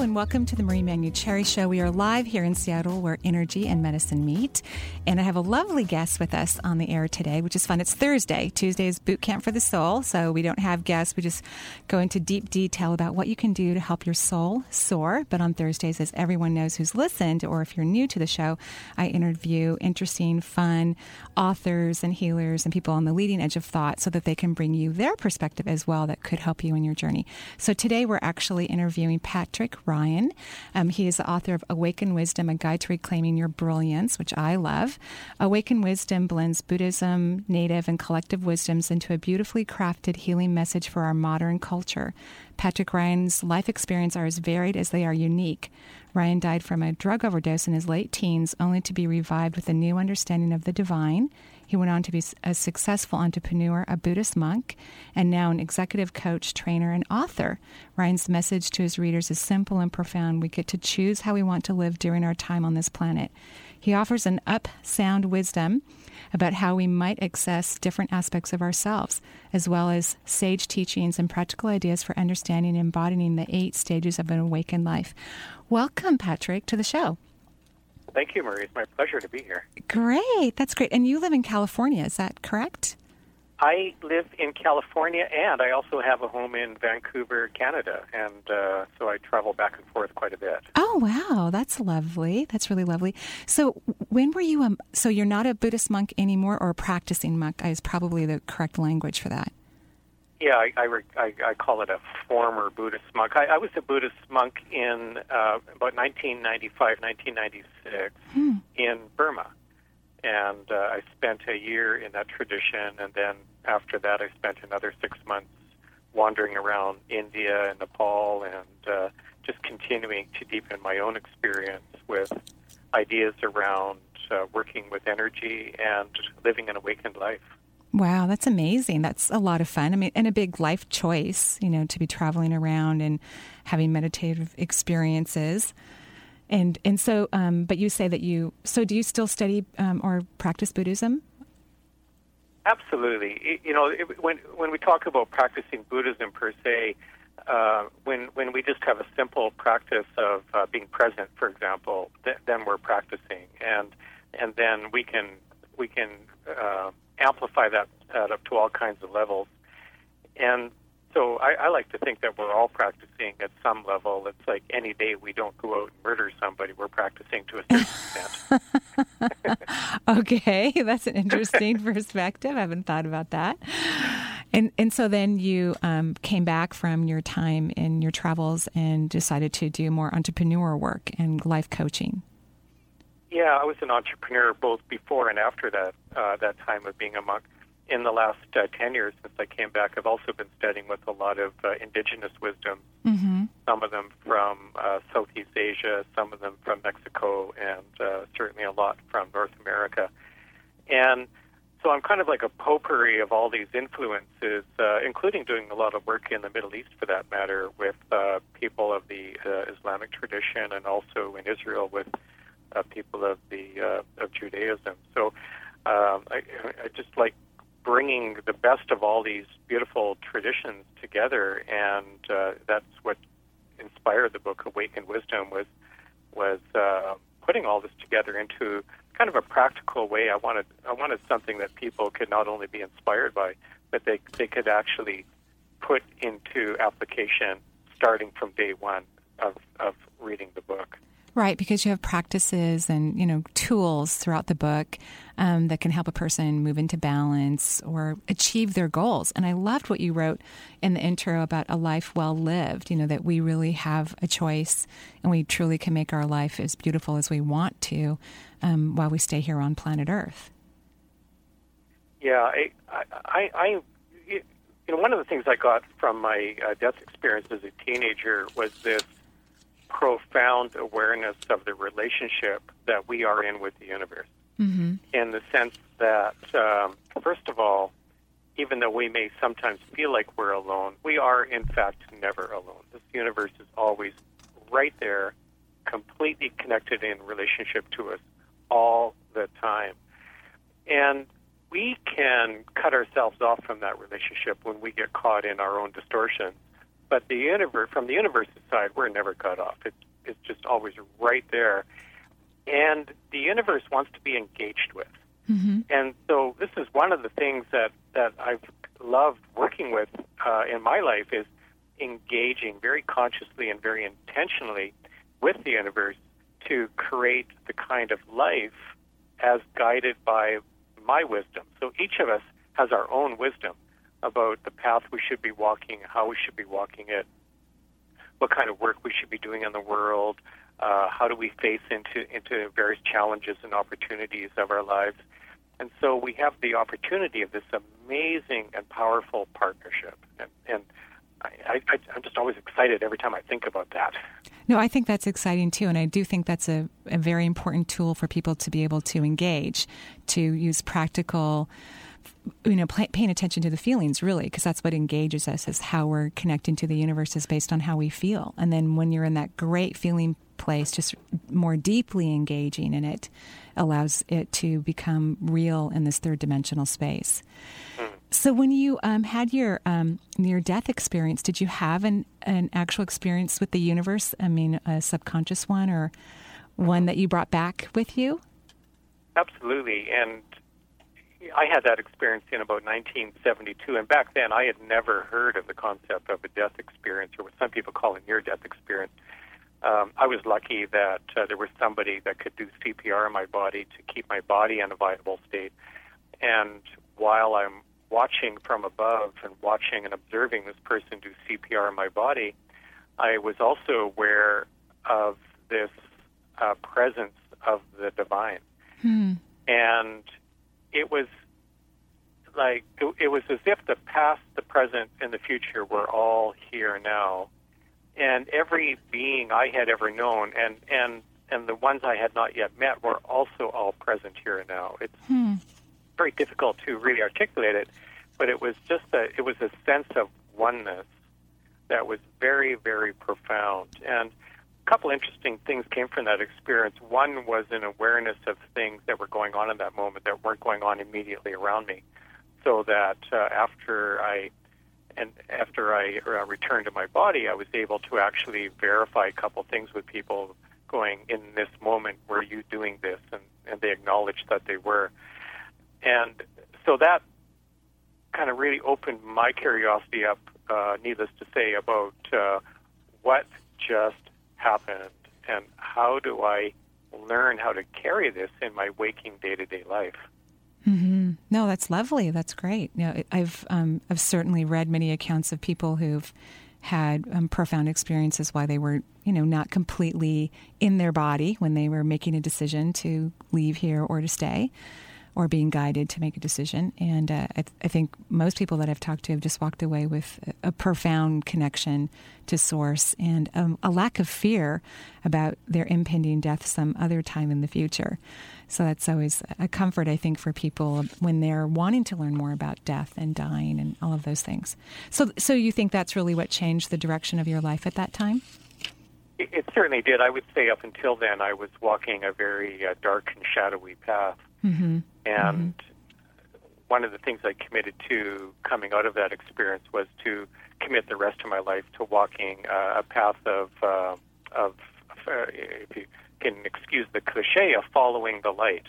and welcome to the Marie Manuchehri Show. We are live here in Seattle where energy and medicine meet. And I have a lovely guest with us on the air today, which is fun. It's Thursday. Tuesday is boot camp for the soul. So we don't have guests. We just go into deep detail about what you can do to help your soul soar. But on Thursdays, as everyone knows who's listened, or if you're new to the show, I interview interesting, fun authors and healers and people on the leading edge of thought so that they can bring you their perspective as well that could help you in your journey. So today we're actually interviewing Patrick Ryan. Um, he is the author of Awaken Wisdom, A Guide to Reclaiming Your Brilliance, which I love. Awaken Wisdom blends Buddhism, native, and collective wisdoms into a beautifully crafted healing message for our modern culture. Patrick Ryan's life experience are as varied as they are unique. Ryan died from a drug overdose in his late teens, only to be revived with a new understanding of the divine he went on to be a successful entrepreneur, a Buddhist monk, and now an executive coach, trainer, and author. Ryan's message to his readers is simple and profound. We get to choose how we want to live during our time on this planet. He offers an up sound wisdom about how we might access different aspects of ourselves, as well as sage teachings and practical ideas for understanding and embodying the eight stages of an awakened life. Welcome, Patrick, to the show. Thank you, Marie. It's my pleasure to be here. Great. That's great. And you live in California, is that correct? I live in California, and I also have a home in Vancouver, Canada, and uh, so I travel back and forth quite a bit. Oh wow, that's lovely. That's really lovely. So, when were you? Um, so you're not a Buddhist monk anymore, or a practicing monk? Is probably the correct language for that. Yeah, I, I, I, I call it a former Buddhist monk. I, I was a Buddhist monk in uh, about 1995, 1996 hmm. in Burma. And uh, I spent a year in that tradition, and then after that, I spent another six months wandering around India and Nepal and uh, just continuing to deepen my own experience with ideas around uh, working with energy and living an awakened life. Wow, that's amazing. That's a lot of fun. I mean, and a big life choice, you know, to be traveling around and having meditative experiences. And and so, um, but you say that you. So, do you still study um, or practice Buddhism? Absolutely. You know, when when we talk about practicing Buddhism per se, uh, when when we just have a simple practice of uh, being present, for example, th- then we're practicing, and and then we can we can uh, amplify that up to all kinds of levels. And so I, I like to think that we're all practicing at some level. It's like any day we don't go out and murder somebody, we're practicing to a certain extent. okay, that's an interesting perspective. I haven't thought about that. And and so then you um, came back from your time in your travels and decided to do more entrepreneur work and life coaching. Yeah, I was an entrepreneur both before and after that uh, that time of being a monk. In the last uh, ten years since I came back, I've also been studying with a lot of uh, indigenous wisdom. Mm-hmm. Some of them from uh, Southeast Asia, some of them from Mexico, and uh, certainly a lot from North America. And so I'm kind of like a potpourri of all these influences, uh, including doing a lot of work in the Middle East, for that matter, with uh, people of the uh, Islamic tradition, and also in Israel with uh, people of the uh, of Judaism. So um, I, I just like bringing the best of all these beautiful traditions together, and uh, that's what inspired the book Awakened Wisdom was was uh, putting all this together into kind of a practical way. I wanted I wanted something that people could not only be inspired by, but they they could actually put into application starting from day one of, of reading the book. Right, because you have practices and you know tools throughout the book um, that can help a person move into balance or achieve their goals. And I loved what you wrote in the intro about a life well lived. You know that we really have a choice, and we truly can make our life as beautiful as we want to um, while we stay here on planet Earth. Yeah, I, I, I, you know, one of the things I got from my uh, death experience as a teenager was this profound awareness of the relationship that we are in with the universe. Mm-hmm. In the sense that, um, first of all, even though we may sometimes feel like we're alone, we are in fact never alone. This universe is always right there, completely connected in relationship to us all the time. And we can cut ourselves off from that relationship when we get caught in our own distortion. But the universe, from the universe's side, we're never cut off. It's it's just always right there, and the universe wants to be engaged with. Mm-hmm. And so this is one of the things that that I've loved working with uh, in my life is engaging very consciously and very intentionally with the universe to create the kind of life as guided by my wisdom. So each of us has our own wisdom about the path we should be walking, how we should be walking it, what kind of work we should be doing in the world, uh, how do we face into into various challenges and opportunities of our lives. And so we have the opportunity of this amazing and powerful partnership. And, and I, I, I'm just always excited every time I think about that. No, I think that's exciting too. And I do think that's a, a very important tool for people to be able to engage, to use practical you know paying attention to the feelings really because that's what engages us is how we're connecting to the universe is based on how we feel. And then when you're in that great feeling place just more deeply engaging in it allows it to become real in this third dimensional space. Hmm. so when you um, had your um, near death experience did you have an, an actual experience with the universe? I mean a subconscious one or one that you brought back with you? Absolutely. And I had that experience in about 1972, and back then I had never heard of the concept of a death experience, or what some people call a near-death experience. Um, I was lucky that uh, there was somebody that could do CPR in my body to keep my body in a viable state. And while I'm watching from above and watching and observing this person do CPR in my body, I was also aware of this uh, presence of the divine. Hmm. And it was like it, was as if the past, the present, and the future were all here now, and every being I had ever known, and and and the ones I had not yet met were also all present here and now. It's hmm. very difficult to really articulate it, but it was just a it was a sense of oneness that was very very profound and couple interesting things came from that experience. One was an awareness of things that were going on in that moment that weren't going on immediately around me, so that uh, after I and after I uh, returned to my body, I was able to actually verify a couple things with people. Going in this moment, were you doing this? And, and they acknowledged that they were. And so that kind of really opened my curiosity up, uh, needless to say, about uh, what just happened and how do I learn how to carry this in my waking day to day life. Mm-hmm. No, that's lovely. That's great. You know, I've um, I've certainly read many accounts of people who've had um, profound experiences while they were, you know, not completely in their body when they were making a decision to leave here or to stay or being guided to make a decision. And uh, I, th- I, think most people that I've talked to have just walked away with a, profound connection to Source and um, a lack of fear about their impending death some other time in the future. So that's always a comfort, I think, for people when they're wanting to learn more about death and dying and all of those things. So, so you think that's really what changed the direction of your life at that time? It, it certainly did. I would say up until then, I was walking a very uh, dark and shadowy path. Mm-hmm. And mm-hmm. one of the things I committed to coming out of that experience was to commit the rest of my life to walking uh, a path of, uh, of, uh, if you can excuse the cliche, of following the light.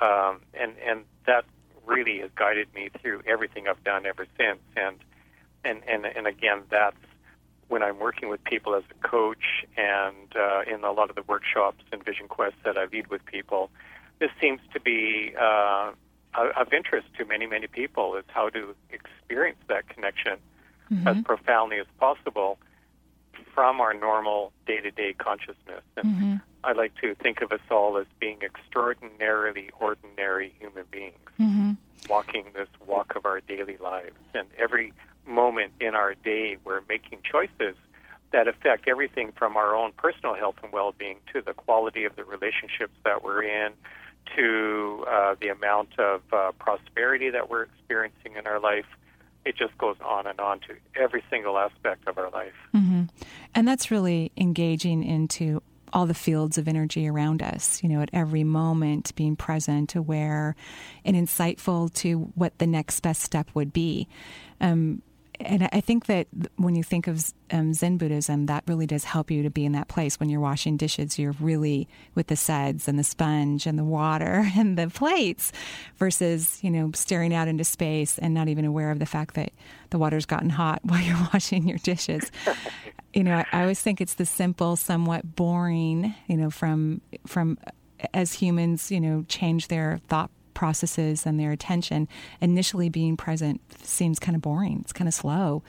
Um, and, and that really has guided me through everything I've done ever since. And, and, and, and again, that's when I'm working with people as a coach and uh, in a lot of the workshops and vision quests that I lead with people this seems to be uh, of interest to many, many people is how to experience that connection mm-hmm. as profoundly as possible from our normal day to day consciousness. And mm-hmm. I like to think of us all as being extraordinarily ordinary human beings, mm-hmm. walking this walk of our daily lives. And every moment in our day, we're making choices that affect everything from our own personal health and well-being to the quality of the relationships that we're in, to uh, the amount of uh, prosperity that we're experiencing in our life. It just goes on and on to every single aspect of our life. Mm-hmm. And that's really engaging into all the fields of energy around us, you know, at every moment, being present, aware, and insightful to what the next best step would be. Um, and I think that when you think of um, Zen Buddhism, that really does help you to be in that place. When you're washing dishes, you're really with the suds and the sponge and the water and the plates versus, you know, staring out into space and not even aware of the fact that the water's gotten hot while you're washing your dishes. you know, I, I always think it's the simple, somewhat boring, you know, from, from as humans, you know, change their thought processes and their attention, initially being present seems kind of boring. It's kind of slow.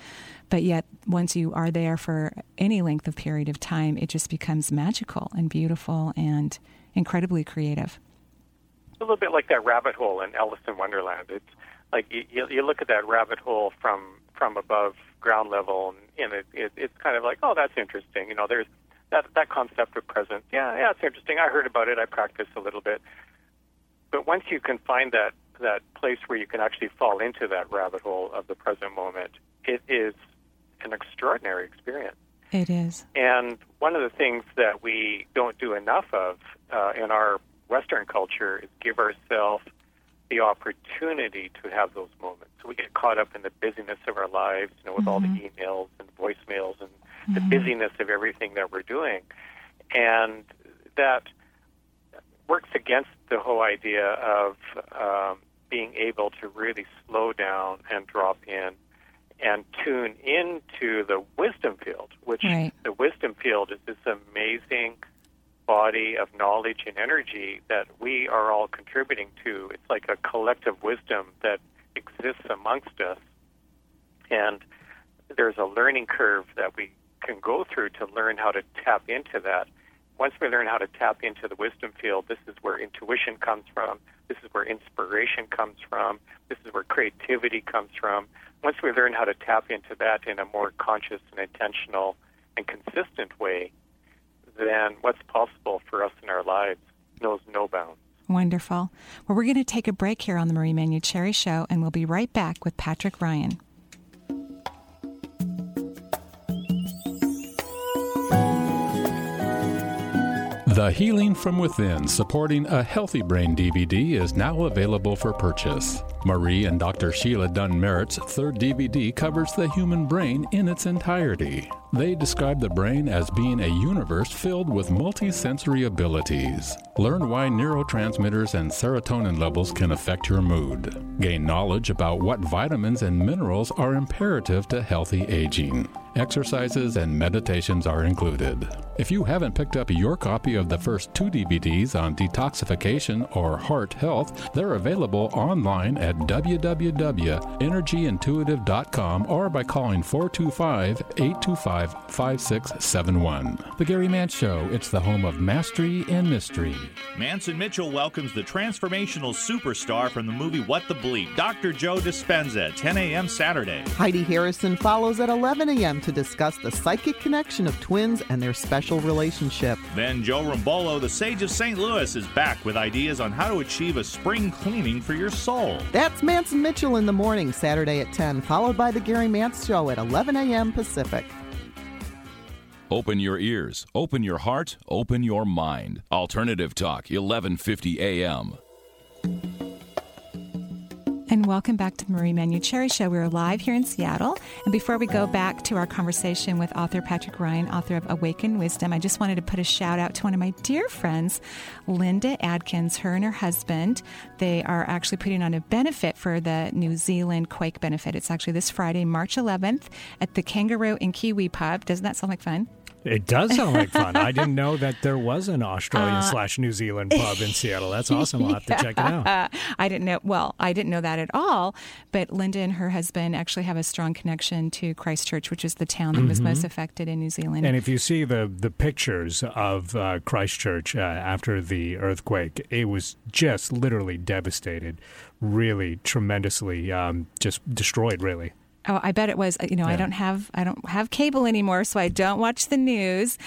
But yet, once you are there for any length of period of time, it just becomes magical and beautiful and incredibly creative. A little bit like that rabbit hole in Alice in Wonderland. It's like you, you look at that rabbit hole from from above ground level, and, it, it, it's kind of like, oh, that's interesting. You know, there's that that concept of presence. Yeah, yeah, it's interesting. I heard about it. I practiced a little bit. But once you can find that that place where you can actually fall into that rabbit hole of the present moment, it is an extraordinary experience. It is. And one of the things that we don't do enough of uh, in our Western culture is give ourselves the opportunity to have those moments. So we get caught up in the busyness of our lives, you know, with mm-hmm. all the mm-hmm. emails and voicemails and mm-hmm. the busyness of everything that we're doing. And that works against the whole idea of um, being able to really slow down and drop in and tune into the wisdom field, which right. the wisdom field is this amazing body of knowledge and energy that we are all contributing to. It's like a collective wisdom that exists amongst us. And there's a learning curve that we can go through to learn how to tap into that once we learn how to tap into the wisdom field, this is where intuition comes from. This is where inspiration comes from. This is where creativity comes from. Once we learn how to tap into that in a more conscious and intentional and consistent way, then what's possible for us in our lives knows no bounds. Wonderful. Well, we're going to take a break here on the Marie Manuchehri Show, and we'll be right back with Patrick Ryan. The Healing from Within Supporting a Healthy Brain DVD is now available for purchase. Marie and Dr. Sheila Dunn Merritt's third DVD covers the human brain in its entirety. They describe the brain as being a universe filled with multisensory abilities. Learn why neurotransmitters and serotonin levels can affect your mood. Gain knowledge about what vitamins and minerals are imperative to healthy aging. Exercises and meditations are included. If you haven't picked up your copy of the first two DVDs on detoxification or heart health, they're available online at www.energyintuitive.com or by calling 425 825 5671. The Gary Mance Show, it's the home of mastery and mystery. Manson Mitchell welcomes the transformational superstar from the movie What the Bleep, Dr. Joe Dispenza, 10 a.m. Saturday. Heidi Harrison follows at 11 a.m to discuss the psychic connection of twins and their special relationship. Then Joe Rimbolo, the sage of St. Louis, is back with ideas on how to achieve a spring cleaning for your soul. That's Manson Mitchell in the morning, Saturday at 10, followed by the Gary Mance Show at 11 a.m. Pacific. Open your ears, open your heart, open your mind. Alternative Talk, 1150 a.m. Welcome back to Marie Manuchehri Show. We're live here in Seattle. And before we go back to our conversation with author Patrick Ryan, author of Awaken Wisdom, I just wanted to put a shout out to one of my dear friends, Linda Adkins. Her and her husband, they are actually putting on a benefit for the New Zealand Quake benefit. It's actually this Friday, March 11th, at the Kangaroo and Kiwi Pub. Doesn't that sound like fun? It does sound like fun. I didn't know that there was an Australian uh, slash New Zealand pub in Seattle. That's awesome. I'll have to check it out. I didn't know. Well, I didn't know that at all. But Linda and her husband actually have a strong connection to Christchurch, which is the town that mm-hmm. was most affected in New Zealand. And if you see the the pictures of uh, Christchurch uh, after the earthquake, it was just literally devastated, really tremendously um, just destroyed, really. Oh, I bet it was. You know, yeah. I don't have I don't have cable anymore, so I don't watch the news,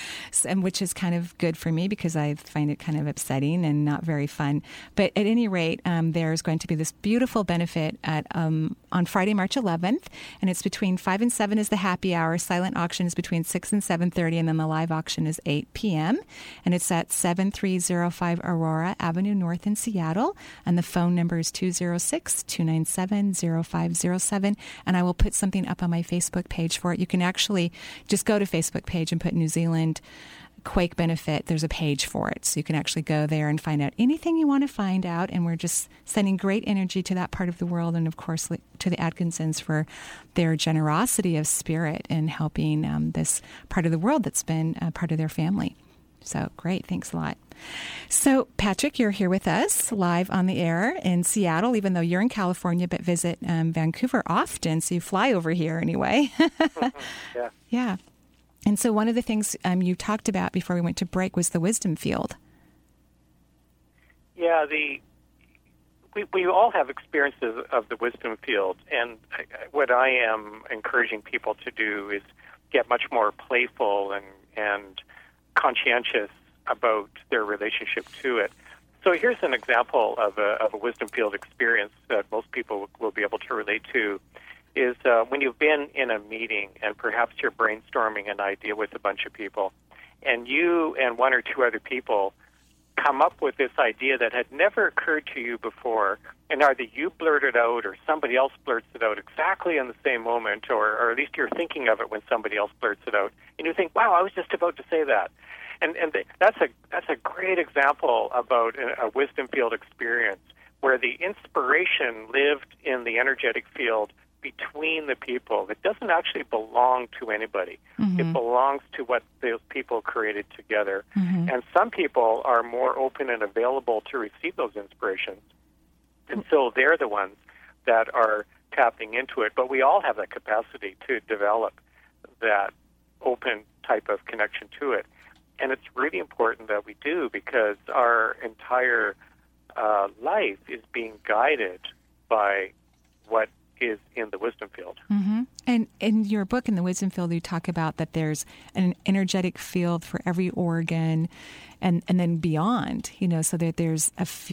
and which is kind of good for me because I find it kind of upsetting and not very fun. But at any rate, um, there's going to be this beautiful benefit at um, on Friday, March 11th, and it's between five and seven is the happy hour. Silent auction is between six and seven thirty, and then the live auction is 8 p.m. and it's at 7305 Aurora Avenue North in Seattle, and the phone number is 206 297 0507, and I will put something up on my Facebook page for it. You can actually just go to Facebook page and put New Zealand quake benefit there's a page for it so you can actually go there and find out anything you want to find out and we're just sending great energy to that part of the world and of course to the atkinsons for their generosity of spirit in helping um, this part of the world that's been a part of their family so great thanks a lot so, Patrick, you're here with us live on the air in Seattle, even though you're in California, but visit um, Vancouver often. So you fly over here anyway. yeah. Yeah. And so, one of the things um, you talked about before we went to break was the wisdom field. Yeah, the we, we all have experiences of the wisdom field, and what I am encouraging people to do is get much more playful and and conscientious about their relationship to it. So here's an example of a, of a wisdom field experience that most people will be able to relate to. Is uh, when you've been in a meeting and perhaps you're brainstorming an idea with a bunch of people, and you and one or two other people come up with this idea that had never occurred to you before, and either you blurt it out or somebody else blurts it out exactly in the same moment, or, or at least you're thinking of it when somebody else blurts it out, and you think, "Wow, I was just about to say that." and and that's a that's a great example about a wisdom field experience where the inspiration lived in the energetic field between the people. It doesn't actually belong to anybody. Mm-hmm. It belongs to what those people created together. Mm-hmm. And some people are more open and available to receive those inspirations. And so they're the ones that are tapping into it. But we all have that capacity to develop that open type of connection to it and it's really important that we do because our entire uh, life is being guided by what is in the wisdom field. Mm-hmm. And in your book, in the wisdom field, you talk about that there's an energetic field for every organ, and and then beyond. You know, so that there's a. F-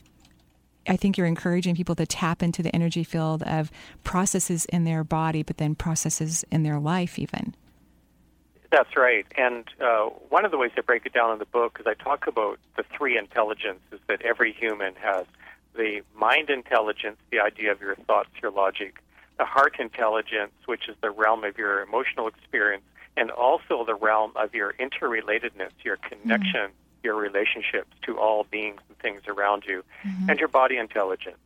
I think you're encouraging people to tap into the energy field of processes in their body, but then processes in their life, even. That's right. And uh, one of the ways I break it down in the book is I talk about the three intelligences that every human has the mind intelligence, the idea of your thoughts, your logic, the heart intelligence, which is the realm of your emotional experience, and also the realm of your interrelatedness, your connection, mm-hmm. your relationships to all beings and things around you, mm-hmm. and your body intelligence,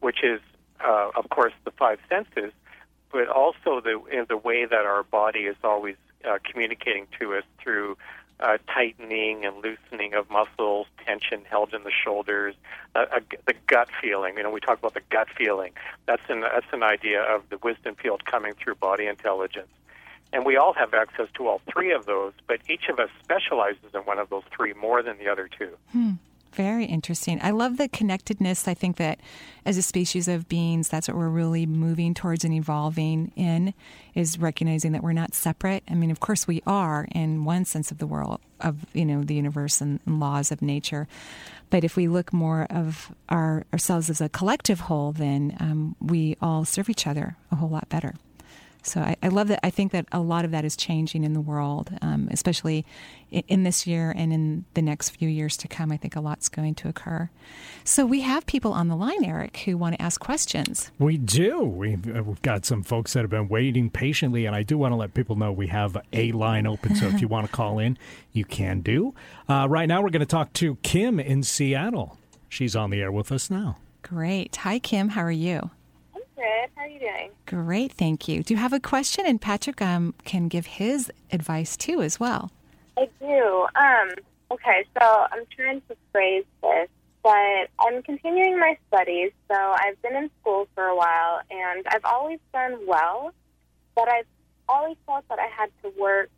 which is, uh, of course, the five senses, but also the the way that our body is always uh, communicating to us through uh, tightening and loosening of muscles, tension held in the shoulders, uh, the gut feeling. You know, we talk about the gut feeling. That's an that's an idea of the wisdom field coming through body intelligence. And we all have access to all three of those, but each of us specializes in one of those three more than the other two. Hmm. Very interesting. I love the connectedness. I think that as a species of beings, that's what we're really moving towards and evolving in is recognizing that we're not separate. I mean, of course we are in one sense of the world of, you know, the universe and, and laws of nature. But if we look more of our ourselves as a collective whole, then um, we all serve each other a whole lot better. So I, I, love that. I think that a lot of that is changing in the world, um, especially in, in, this year and in the next few years to come. I think a lot's going to occur. So we have people on the line, Eric, who want to ask questions. We do. We've, uh, we've got some folks that have been waiting patiently, and I do want to let people know we have a line open. So if you want to call in, you can do. Uh, right now, we're going to talk to Kim in Seattle. She's on the air with us now. Great. Hi, Kim. How are you? Good. How are you doing? Great, thank you. Do you have a question? And Patrick um, can give his advice too as well. I do. Um, okay, so I'm trying to phrase this, but I'm continuing my studies. So I've been in school for a while, and I've always done well, but I've always felt that I had to work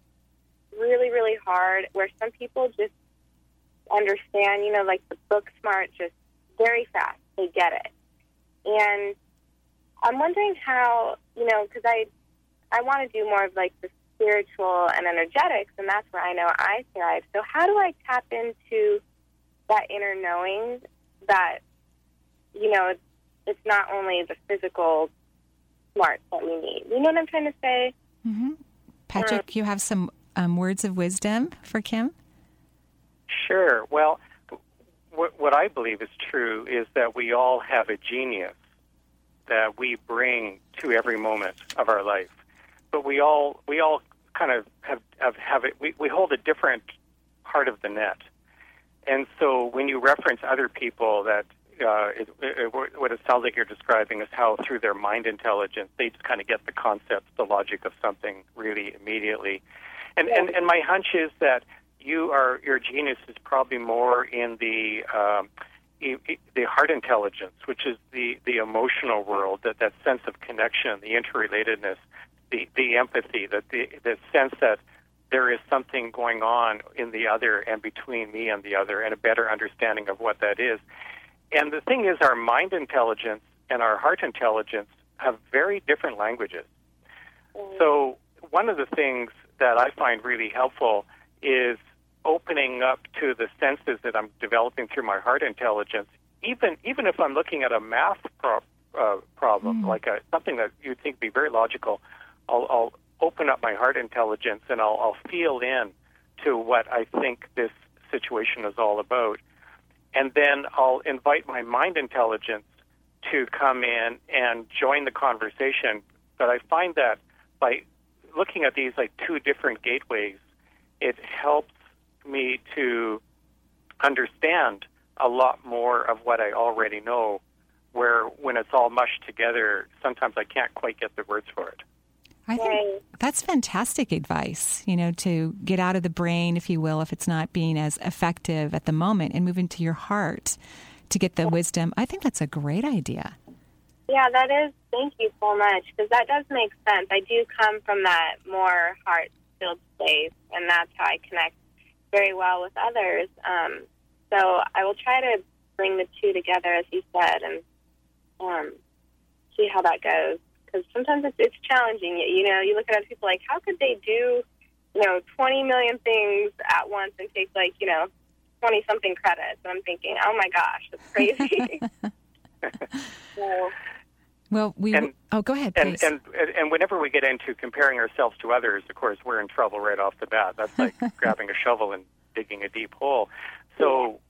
really, really hard. Where some people just understand, you know, like the book smart, just very fast. They get it. And I'm wondering how, you know, because I I want to do more of like the spiritual and energetics, and that's where I know I thrive. So how do I tap into that inner knowing that you know it's, it's not only the physical smarts that we need. You know what I'm trying to say? Mm-hmm. Patrick, you have some um, words of wisdom for Kim? Sure. Well, what, what I believe is true is that we all have a genius that we bring to every moment of our life, but we all we all kind of have have, have it. We, we hold a different part of the net, and so when you reference other people that uh, it, it, what it sounds like you're describing is how through their mind intelligence they just kind of get the concepts, the logic of something really immediately. And and, and my hunch is that you are your genius is probably more in the um, the heart intelligence, which is the the emotional world, that that sense of connection, the interrelatedness, the the empathy, that the the sense that there is something going on in the other and between me and the other, and a better understanding of what that is. And the thing is, our mind intelligence and our heart intelligence have very different languages. Mm. So, one of the things that I find really helpful is opening up to the senses that I'm developing through my heart intelligence. Even even if I'm looking at a math pro- uh, problem, mm. like a, something that you'd think would be very logical, I'll, I'll open up my heart intelligence and I'll, I'll feel in to what I think this situation is all about and then I'll invite my mind intelligence to come in and join the conversation. But I find that by looking at these like two different gateways, it helps me to understand a lot more of what I already know. Where when it's all mushed together, sometimes I can't quite get the words for it. I think that's fantastic advice, you know, to get out of the brain, if you will, if it's not being as effective at the moment and move into your heart to get the wisdom. I think that's a great idea. Yeah, that is. Thank you so much because that does make sense. I do come from that more heart filled space, and that's how I connect very well with others. Um, so I will try to bring the two together, as you said, and um, see how that goes because sometimes it's, it's challenging. You know, you look at other people like, how could they do, you know, 20 million things at once and take like, you know, 20 something credits? And I'm thinking, oh my gosh, that's crazy. so, well, we and, oh, go ahead, and, and, and whenever we get into comparing ourselves to others, of course, we're in trouble right off the bat. That's like grabbing a shovel and digging a deep hole. So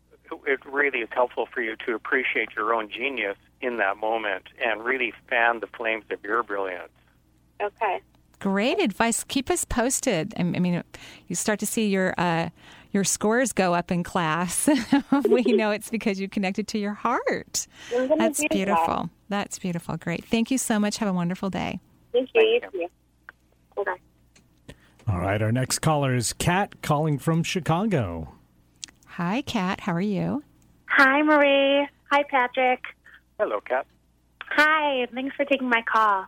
it really is helpful for you to appreciate your own genius in that moment and really fan the flames of your brilliance. Okay. Great advice. Keep us posted. I mean, you start to see your uh, your scores go up in class. we know it's because you connected to your heart. That's beautiful. That's beautiful. Great. Thank you so much. Have a wonderful day. Thank you. You too. All right. Our next caller is Kat calling from Chicago. Hi, Kat. How are you? Hi, Marie. Hi, Patrick. Hello, Kat. Hi, thanks for taking my call.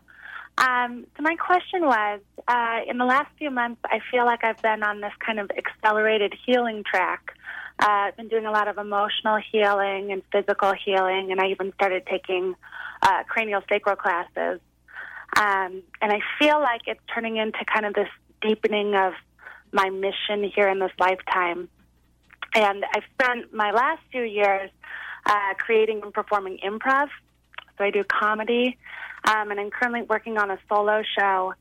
Um, so my question was, uh, in the last few months, I feel like I've been on this kind of accelerated healing track. Uh, I've been doing a lot of emotional healing and physical healing, and I even started taking uh, cranial sacral classes. Um, and I feel like it's turning into kind of this deepening of my mission here in this lifetime. And I've spent my last few years uh, creating and performing improv. So I do comedy, um, and I'm currently working on a solo show.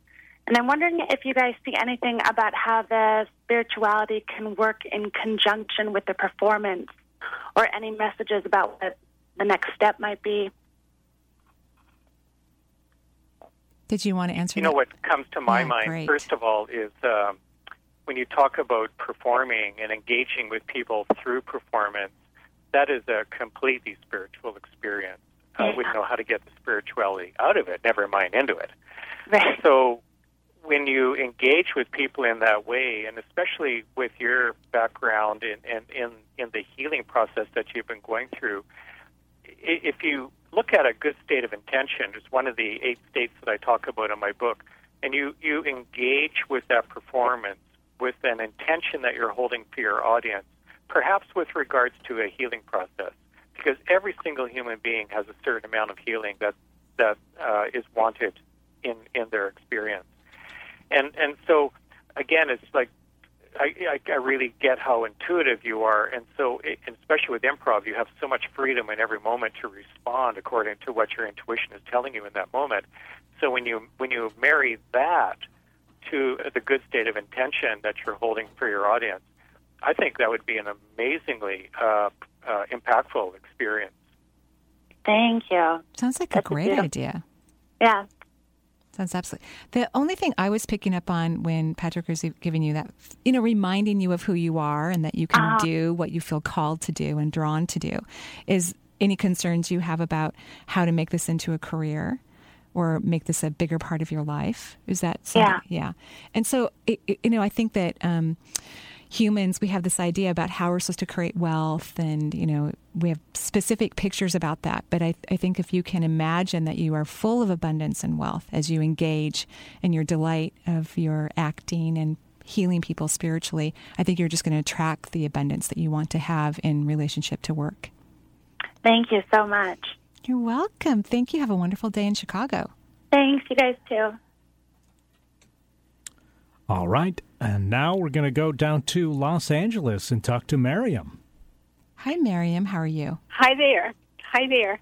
And I'm wondering if you guys see anything about how the spirituality can work in conjunction with the performance, or any messages about what the next step might be. Did you want to answer? You that? know what comes to my yeah, mind great. first of all is um, when you talk about performing and engaging with people through performance that is a completely spiritual experience. I wouldn't know how to get the spirituality out of it, never mind into it. Right. So when you engage with people in that way, and especially with your background in, in, in, in the healing process that you've been going through, if you look at a good state of intention, it's one of the eight states that I talk about in my book, and you, you engage with that performance with an intention that you're holding for your audience, perhaps with regards to a healing process, because every single human being has a certain amount of healing that that uh, is wanted in in their experience. And and so again, it's like I, I, I really get how intuitive you are, and so it, especially with improv, you have so much freedom in every moment to respond according to what your intuition is telling you in that moment. So when you when you marry that to the good state of intention that you're holding for your audience, I think that would be an amazingly uh, uh, impactful experience. Thank you. Sounds like That's a great beautiful. idea. Yeah. Sounds absolutely. The only thing I was picking up on when Patrick was giving you that, you know, reminding you of who you are and that you can Ah. do what you feel called to do and drawn to do, is any concerns you have about how to make this into a career or make this a bigger part of your life. Is that something? Yeah. And so, it, it- you know, I think that um, humans, we have this idea about how we're supposed to create wealth, and, you know, we have specific pictures about that. But I, I think if you can imagine that you are full of abundance and wealth as you engage in your delight of your acting and healing people spiritually, I think you're just going to attract the abundance that you want to have in relationship to work. Thank you so much. You're welcome. Thank you. Have a wonderful day in Chicago. Thanks. You guys too. All right. And now we're going to go down to Los Angeles and talk to Miriam. Hi, Miriam. How are you? Hi there. Hi there.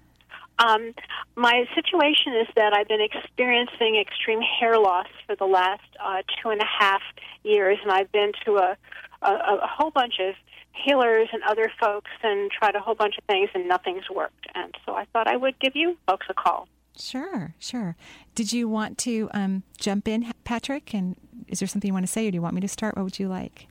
Um, my situation is that I've been experiencing extreme hair loss for the last uh, two and a half years, and I've been to a, a, a whole bunch of healers and other folks and tried a whole bunch of things, and nothing's worked. And so I thought I would give you folks a call. Sure, sure. Did you want to um, jump in, Patrick? And is there something you want to say, or do you want me to start? What would you like?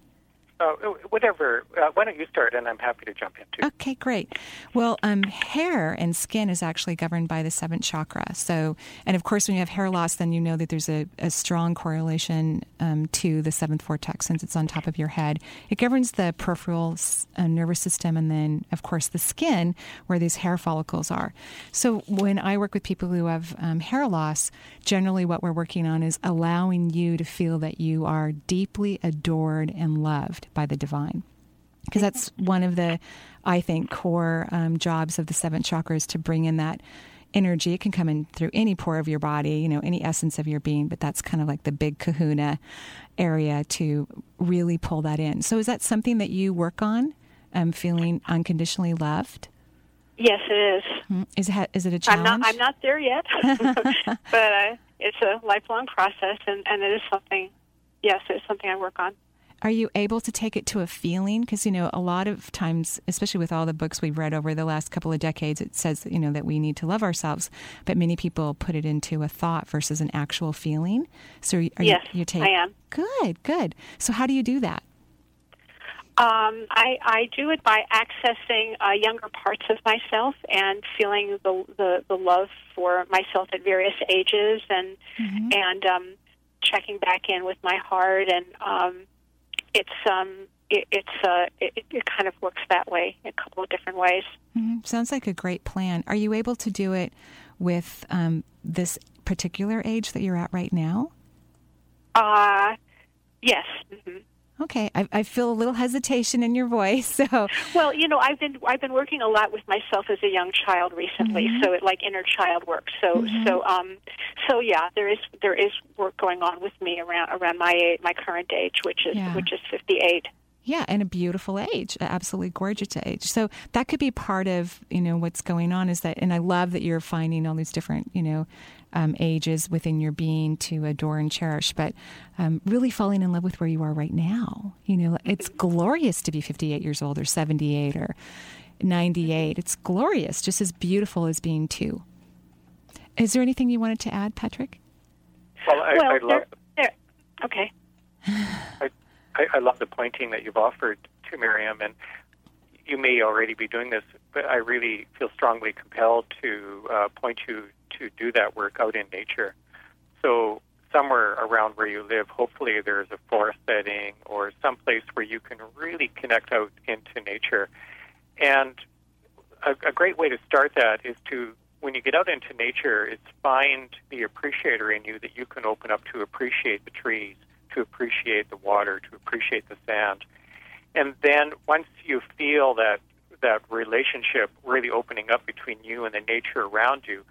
Uh, whatever. Uh, why don't you start, and I'm happy to jump in too. Okay, great. Well, um, hair and skin is actually governed by the seventh chakra. So, and of course, when you have hair loss, then you know that there's a, a strong correlation um, to the seventh vortex since it's on top of your head. It governs the peripheral uh, nervous system, and then, of course, the skin where these hair follicles are. So, when I work with people who have um, hair loss, generally what we're working on is allowing you to feel that you are deeply adored and loved by the divine because that's one of the i think core um, jobs of the seventh chakra is to bring in that energy it can come in through any pore of your body you know any essence of your being but that's kind of like the big kahuna area to really pull that in so is that something that you work on um, feeling unconditionally loved Yes, it is. Hmm. is it, is it a I'm challenge not. I'm not there yet, but uh, it's a lifelong process, and, and it is something. Yes, it's something I work on. Are you able to take it to a feeling? Because, you know, a lot of times, especially with all the books we've read over the last couple of decades, it says, you know, that we need to love ourselves. But many people put it into a thought versus an actual feeling. So, are Yes, you, you take, I am. Good, good. So, how do you do that? Um, I, I do it by accessing uh, younger parts of myself and feeling the, the, the love for myself at various ages and and um, checking back in with my heart and um, it's um, it, it's uh, it, it kind of works that way in a couple of different ways. hmm Sounds like a great plan. Are you able to do it with um, this particular age that you're at right now? Uh, yes. hmm Okay, I, I feel a little hesitation in your voice. So, Well, you know, I've been I've been working a lot with myself as a young child recently, so it like inner child work. So so um so yeah, there is there is work going on with me around around my my current age, which is Yeah. which is 58. Yeah, and a beautiful age, absolutely gorgeous age. So that could be part of you know what's going on is that, and I love that you're finding all these different you know um, ages within your being to adore and cherish. But um, really falling in love with where you are right now. You know, it's glorious to be 58 years old or 78 or 98. It's glorious, just as beautiful as being two. Is there anything you wanted to add, Patrick? Well, I, well, I love there, there, okay. I, I love the pointing that you've offered to Miriam, and you may already be doing this, but I really feel strongly compelled to uh, point you to do that work out in nature. So somewhere around where you live, hopefully there's a forest setting or some place where you can really connect out into nature. And a, a great way to start that is to, when you get out into nature, is find the appreciator in you that you can open up to appreciate the trees, to appreciate the water, to appreciate the sand. And then once you feel that that relationship really opening up between you and the nature around you,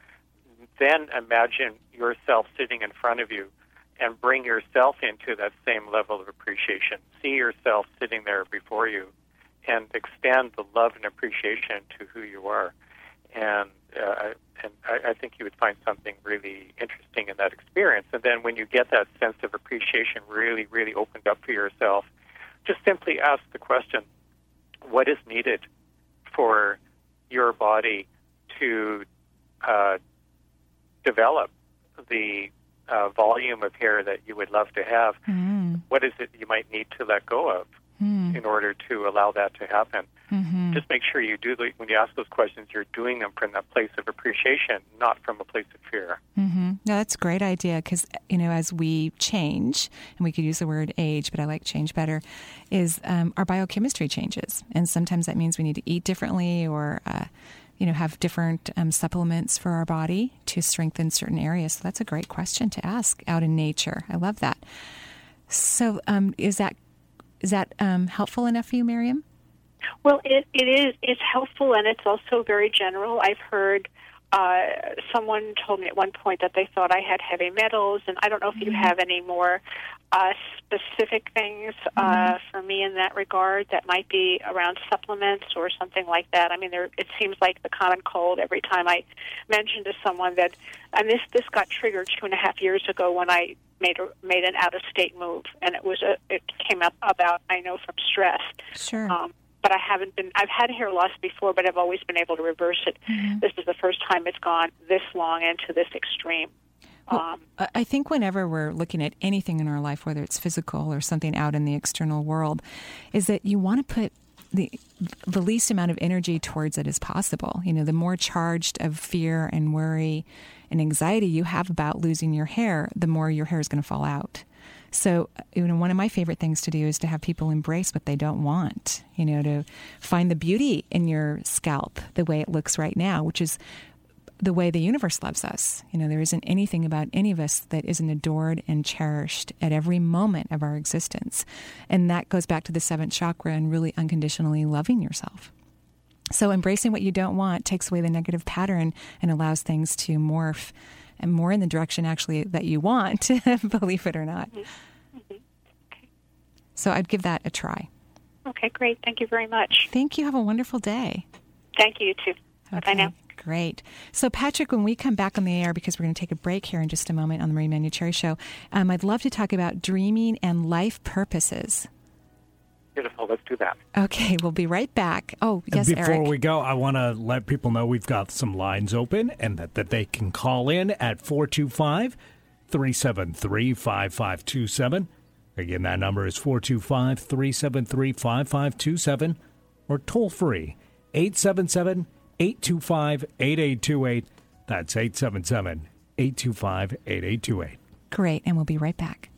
then imagine yourself sitting in front of you and bring yourself into that same level of appreciation. See yourself sitting there before you and extend the love and appreciation to who you are. And uh, and I, I think you would find something really interesting in that experience. And then when you get that sense of appreciation really, really opened up for yourself, just simply ask the question, what is needed for your body to uh, develop the uh, volume of hair that you would love to have? Mm. What is it you might need to let go of Mm. in order to allow that to happen? Mhm. Just make sure you do the, when you ask those questions, you're doing them from that place of appreciation, not from a place of fear. Mm-hmm. No, that's a great idea because you know as we change, and we could use the word age, but I like change better, is um, our biochemistry changes, and sometimes that means we need to eat differently or. Uh, you know, have different um, supplements for our body to strengthen certain areas. So that's a great question to ask out in nature. I love that. So, um, is that is that um, helpful enough for you, Miriam? Well, it, it is. It's helpful and it's also very general. I've heard uh, someone told me at one point that they thought I had heavy metals, and I don't know if you have any more uh, specific things uh, for me in that regard that might be around supplements or something like that. I mean, there, it seems like the common cold every time I mention to someone that, and this this got triggered two and a half years ago when I made a, made an out of state move, and it was a it came up about I know from stress. Sure. Um, but I haven't been. I've had hair loss before, but I've always been able to reverse it. This is the first time it's gone this long and to this extreme. Um, I I think whenever we're looking at anything in our life, whether it's physical or something out in the external world, is that you want to put the the least amount of energy towards it as possible. You know, the more charged of fear and worry and anxiety you have about losing your hair, the more your hair is going to fall out. So, you know, one of my favorite things to do is to have people embrace what they don't want, you know, to find the beauty in your scalp the way it looks right now, which is the way the universe loves us. You know, there isn't anything about any of us that isn't adored and cherished at every moment of our existence. And that goes back to the seventh chakra and really unconditionally loving yourself. So, embracing what you don't want takes away the negative pattern and allows things to morph and more in the direction actually that you want, believe it or not. Okay. So, I'd give that a try. okay, great. Thank you very much. Thank you. Have a wonderful day. Thank you too. Bye now. Great. So, Patrick, when we come back on the air, because we're going to take a break here in just a moment on the Marie Manuchehri Show, um, I'd love to talk about dreaming and life purposes. Beautiful. Let's do that. Okay, we'll be right back. Oh, yes, Before Eric. we go, I want to let people know we've got some lines open and that, that they can call in at 425 373 5527. Again, that number is 425 373 5527 or toll free 877 825 8828. That's 877 825 8828. Great, and we'll be right back.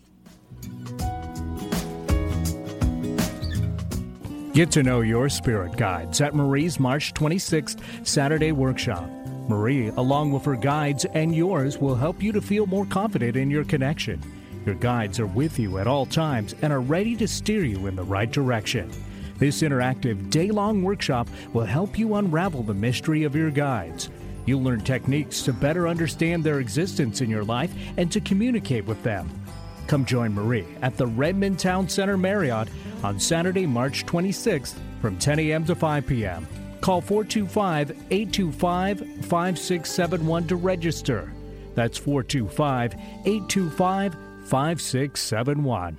Get to know your spirit guides at Marie's March 26th Saturday workshop. Marie, along with her guides and yours, will help you to feel more confident in your connection. Your guides are with you at all times and are ready to steer you in the right direction. This interactive day long workshop will help you unravel the mystery of your guides. You'll learn techniques to better understand their existence in your life and to communicate with them. Come join Marie at the Redmond Town Center Marriott on Saturday, March 26th from 10 a.m. to 5 p.m. Call 425 825 5671 to register. That's 425 825 5671.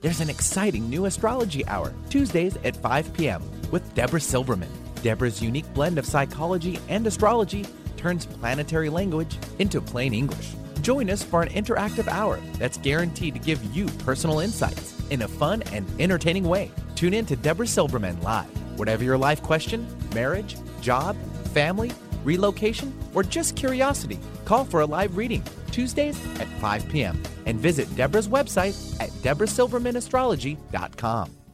There's an exciting new astrology hour, Tuesdays at 5 p.m., with Deborah Silverman. Deborah's unique blend of psychology and astrology turns planetary language into plain English. Join us for an interactive hour that's guaranteed to give you personal insights in a fun and entertaining way. Tune in to Deborah Silverman live. Whatever your life question, marriage, job, family, relocation, or just curiosity, call for a live reading Tuesdays at 5 p.m. and visit Deborah's website at deborahsilvermanastrology.com.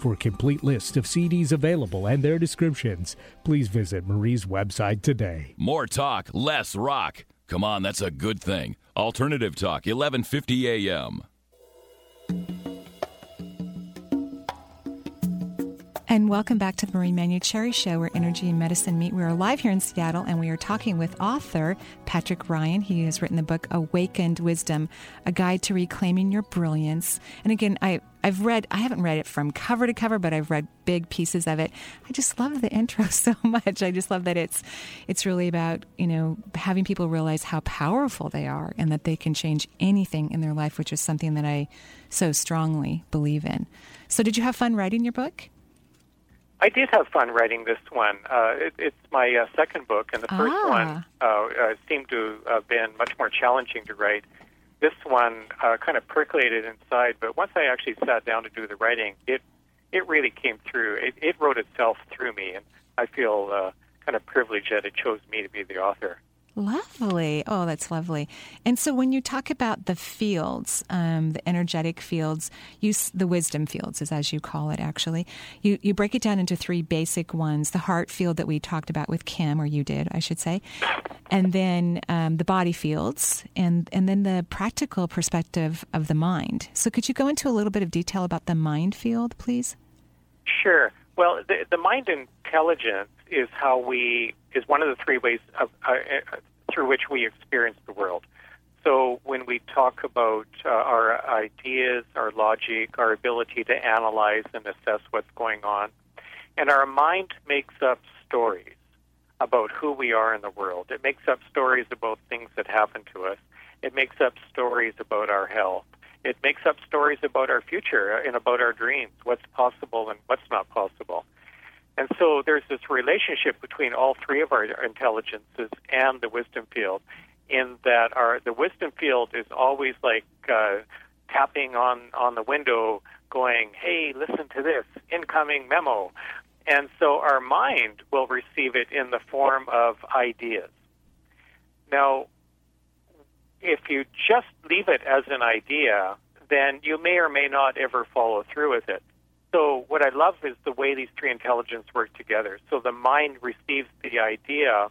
For a complete list of CDs available and their descriptions, please visit Marie's website today. More talk, less rock. Come on, that's a good thing. Alternative Talk, 1150 a.m. And welcome back to the Marie Manuchehri Show, where energy and medicine meet. We are live here in Seattle, and we are talking with author Patrick Ryan. He has written the book Awakened Wisdom: A Guide to Reclaiming Your Brilliance. And again, I I've read I haven't read it from cover to cover, but I've read big pieces of it. I just love the intro so much. I just love that it's it's really about you know having people realize how powerful they are and that they can change anything in their life, which is something that I so strongly believe in. So, did you have fun writing your book? I did have fun writing this one. Uh, it, it's my uh, second book, and the first Ah. one uh, uh, seemed to have been much more challenging to write. This one uh, kind of percolated inside, but once I actually sat down to do the writing, it it really came through. It, it wrote itself through me, and I feel uh, kind of privileged that it chose me to be the author. Lovely. Oh, that's lovely. And so, when you talk about the fields, um, the energetic fields, you, the wisdom fields, is as you call it, actually, you, you break it down into three basic ones the heart field that we talked about with Kim, or you did, I should say, and then um, the body fields, and, and then the practical perspective of the mind. So, could you go into a little bit of detail about the mind field, please? Sure. Well, the, the mind intelligence is how we is one of the three ways of, uh, uh, through which we experience the world. So when we talk about uh, our ideas, our logic, our ability to analyze and assess what's going on, and our mind makes up stories about who we are in the world. It makes up stories about things that happen to us. It makes up stories about our health. It makes up stories about our future and about our dreams, what's possible and what's not possible. And so there's this relationship between all three of our intelligences and the wisdom field, in that our the wisdom field is always like uh, tapping on on the window, going, "Hey, listen to this incoming memo," and so our mind will receive it in the form of ideas. Now, if you just leave it as an idea, then you may or may not ever follow through with it. So, what I love is the way these three intelligences work together. So, the mind receives the idea,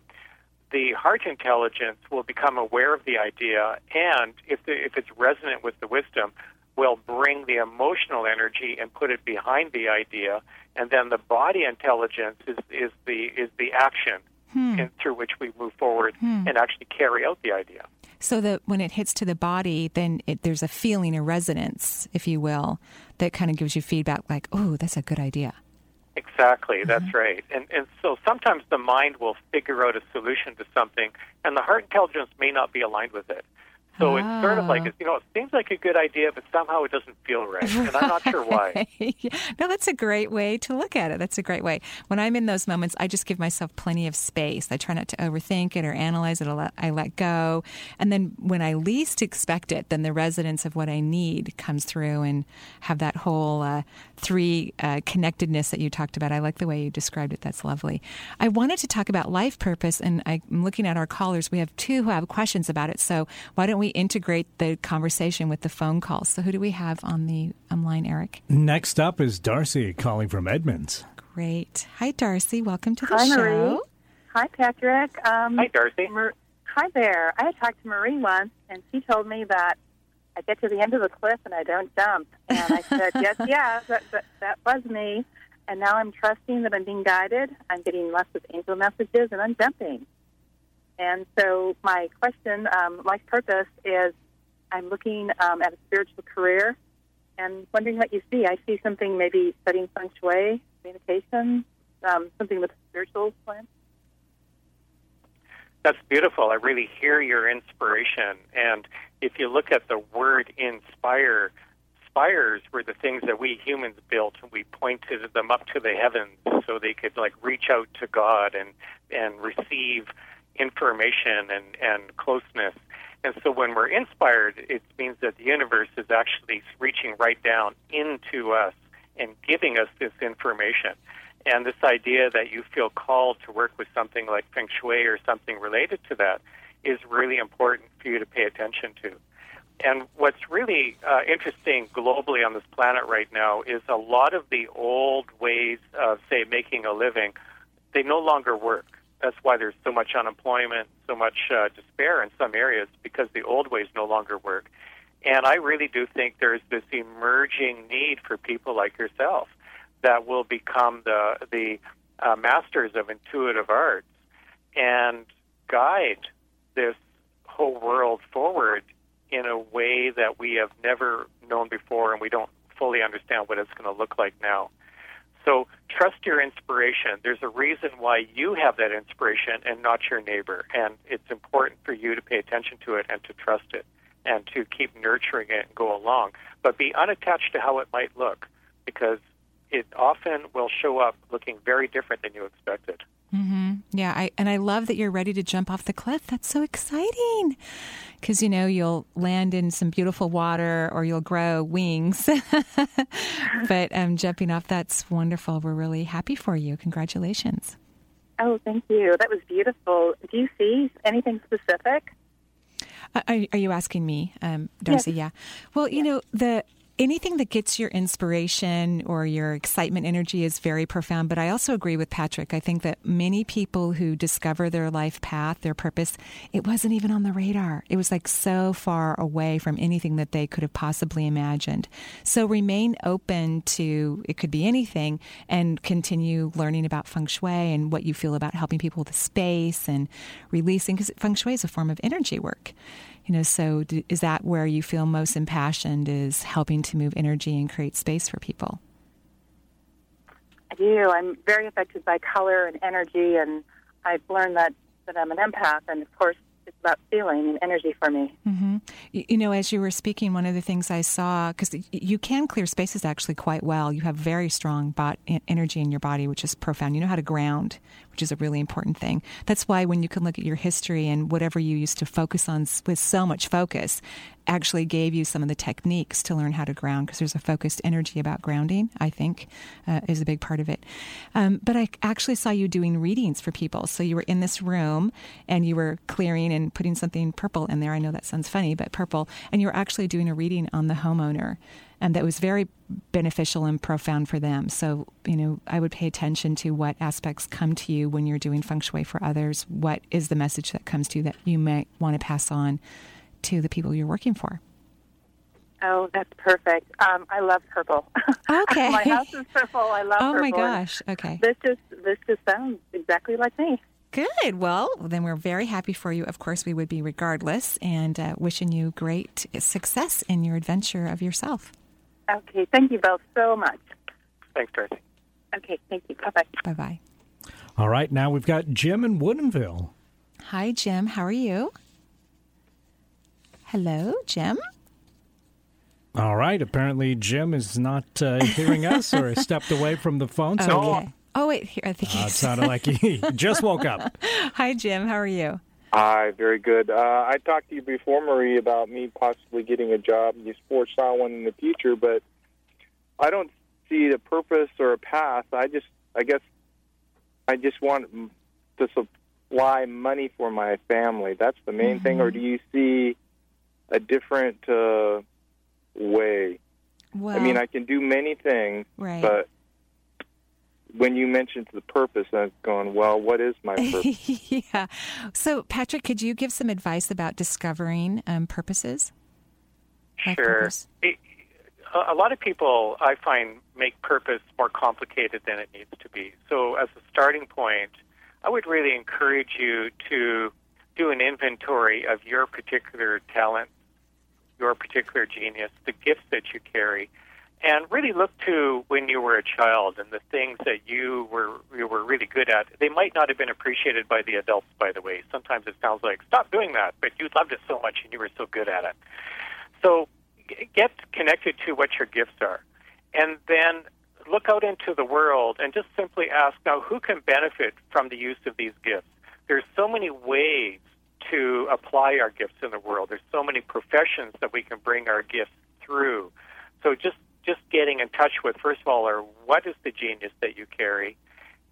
the heart intelligence will become aware of the idea, and if, the, if it's resonant with the wisdom, will bring the emotional energy and put it behind the idea, and then the body intelligence is, is the is the action Hmm. in, through which we move forward Hmm. and actually carry out the idea. So that when it hits to the body, then it, there's a feeling, a resonance, if you will, that kind of gives you feedback like, oh, that's a good idea. Exactly, mm-hmm. that's right. And and so sometimes the mind will figure out a solution to something, and the heart intelligence may not be aligned with it. So it's sort of like Ah. you know, it seems like a good idea, but somehow it doesn't feel right, and I'm not sure why. no, that's a great way to look at it. That's a great way. When I'm in those moments, I just give myself plenty of space. I try not to overthink it or analyze it. I let, I let go. And then when I least expect it, then the resonance of what I need comes through and have that whole uh, three uh, connectedness that you talked about. I like the way you described it. That's lovely. I wanted to talk about life purpose, and I'm looking at our callers. We have two who have questions about it. So why don't we integrate the conversation with the phone calls? So who do we have on the um, line, Eric? Next up is Darcy calling from Edmonds. Great. Hi, Darcy. Welcome to the Hi, show. Marie. Hi, Patrick. Um, Hi, Darcy. Mar- hi there. I had talked to Marie once, and she told me that I get to the end of the cliff and I don't jump. And I said, yes, yeah, that, that, that was me. And now I'm trusting that I'm being guided. I'm getting lots of angel messages, and I'm jumping. And so my question, um, life purpose, is I'm looking um, at a spiritual career and wondering what you see. I see something maybe studying feng shui, communication, um, something with spiritual slant. That's beautiful. I really hear your inspiration. And if you look at the word inspire, spires were the things that we humans built, and we pointed them up to the heavens so they could like reach out to God and and receive information and and closeness. And so when we're inspired, it means that the universe is actually reaching right down into us and giving us this information. And this idea that you feel called to work with something like feng shui or something related to that is really important for you to pay attention to. And what's really uh, interesting globally on this planet right now is a lot of the old ways of, say, making a living, they no longer work. That's why there's so much unemployment, so much uh, despair in some areas because the old ways no longer work. And I really do think there's this emerging need for people like yourself that will become the the uh, masters of intuitive arts and guide this whole world forward in a way that we have never known before, and we don't fully understand what it's going to look like now. So trust your inspiration. There's a reason why you have that inspiration and not your neighbor. And it's important for you to pay attention to it and to trust it and to keep nurturing it and go along. But be unattached to how it might look because it often will show up looking very different than you expected. Mm-hmm. Yeah, I, and I love that you're ready to jump off the cliff. That's so exciting because you know you'll land in some beautiful water or you'll grow wings. but um, jumping off, that's wonderful. We're really happy for you. Congratulations. Oh, thank you. That was beautiful. Do you see anything specific? Uh, are, are, you asking me, um, Darcy? Yes. Yeah. Well, you know the anything that gets your inspiration or your excitement energy is very profound. But I also agree with Patrick. I think that many people who discover their life path, their purpose, it wasn't even on the radar. It was like so far away from anything that they could have possibly imagined. So remain open to it could be anything and continue learning about feng shui and what you feel about helping people with space and releasing because feng shui is a form of energy work. You know, so is that where you feel most impassioned? Is helping to move energy and create space for people? I do. I'm very affected by color and energy, and I've learned that that I'm an empath, and of course, it's about feeling and energy for me. Mm-hmm. You, you, know, as you were speaking, one of the things I saw, because you can clear spaces actually quite well. You have very strong bot- energy in your body, which is profound. You know how to ground, which is a really important thing. That's why when you can look at your history and whatever you used to focus on with so much focus, actually gave you some of the techniques to learn how to ground because there's a focused energy about grounding, I think, uh, is a big part of it. Um, but I actually saw you doing readings for people. So you were in this room and you were clearing and putting something purple in there. I know that sounds funny, but purple. And you were actually doing a reading on the homeowner and that was very beneficial and profound for them. So, you know, I would pay attention to what aspects come to you when you're doing feng shui for others. What is the message that comes to you that you might want to pass on to the people you're working for? Oh, that's perfect. Um, I love purple. Okay. my house is purple. I love oh purple. my gosh. Okay. This just this just sounds exactly like me. Good. Well, then we're very happy for you. Of course, we would be regardless, and uh, wishing you great success in your adventure of yourself. Okay. Thank you both so much. Thanks, Darcy. Okay. Thank you. Bye bye. Bye bye. All right. Now we've got Jim in Woodinville. Hi, Jim. How are you? Hello, Jim. All right. Apparently, Jim is not uh, hearing us or stepped away from the phone. So okay. Oh, wait. Here, I think uh, it sounded like he just woke up. Hi, Jim. How are you? Hi, very good. Uh, I talked to you before, Marie, about me possibly getting a job in the sports style one in the future, but I don't see the purpose or a path. I just, I guess, I just want to supply money for my family. That's the main mm-hmm. thing. Or do you see a different uh, way. Well, I mean, I can do many things, right. but when you mentioned the purpose, I'm going, well, what is my purpose? yeah. So, Patrick, could you give some advice about discovering um, purposes? Sure. Purpose? a lot of people, I find, make purpose more complicated than it needs to be. So, as a starting point, I would really encourage you to do an inventory of your particular talent your particular genius, the gifts that you carry, and really look to when you were a child and the things that you were you were really good at. They might not have been appreciated by the adults, by the way. Sometimes it sounds like stop doing that, but you loved it so much and you were so good at it. So get connected to what your gifts are, and then look out into the world and just simply ask now who can benefit from the use of these gifts. There's so many ways to apply our gifts in the world. There's so many professions that we can bring our gifts through. So just just getting in touch with first of all, are what is the genius that you carry,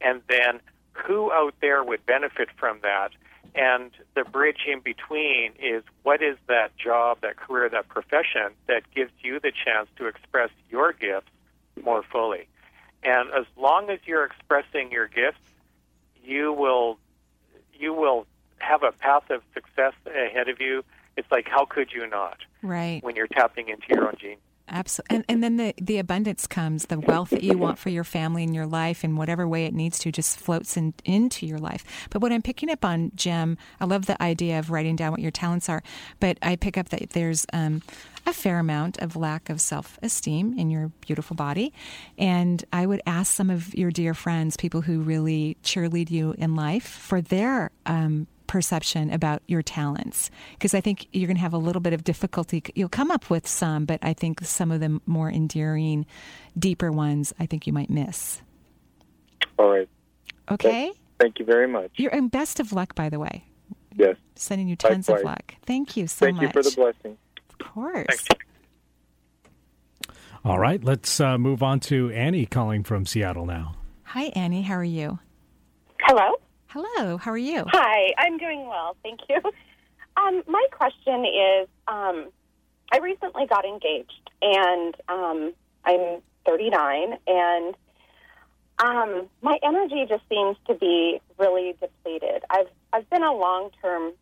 and then who out there would benefit from that, And the bridge in between is what is that job, that career, that profession that gives you the chance to express your gifts more fully. And as long as you're expressing your gifts, you will you will have a path of success ahead of you. It's like how could you not? Right. When you're tapping into your own gene. Absolutely. And, and then the, the abundance comes, the wealth that you want for your family and your life in whatever way it needs to just floats in, into your life. But what I'm picking up on, Jim, I love the idea of writing down what your talents are, but I pick up that there's um, a fair amount of lack of self esteem in your beautiful body. And I would ask some of your dear friends, people who really cheerlead you in life, for their um, perception about your talents because I think you're going to have a little bit of difficulty. You'll come up with some, but I think some of the more endearing, deeper ones, I think you might miss. All right. Okay. Thank, thank you very much. You're and best of luck, by the way. Yes. Sending you tons Likewise. of luck. Thank you so Thank much. Thank you for the blessing. Of course. All right, let's uh, move on to Annie calling from Seattle now. Hi, Annie. How are you? Hello. Hello. How are you? Hi, I'm doing well, thank you. Um, my question is um, I recently got engaged, and um, I'm 39, and um, my energy just seems to be really depleted. I've I've been a long term,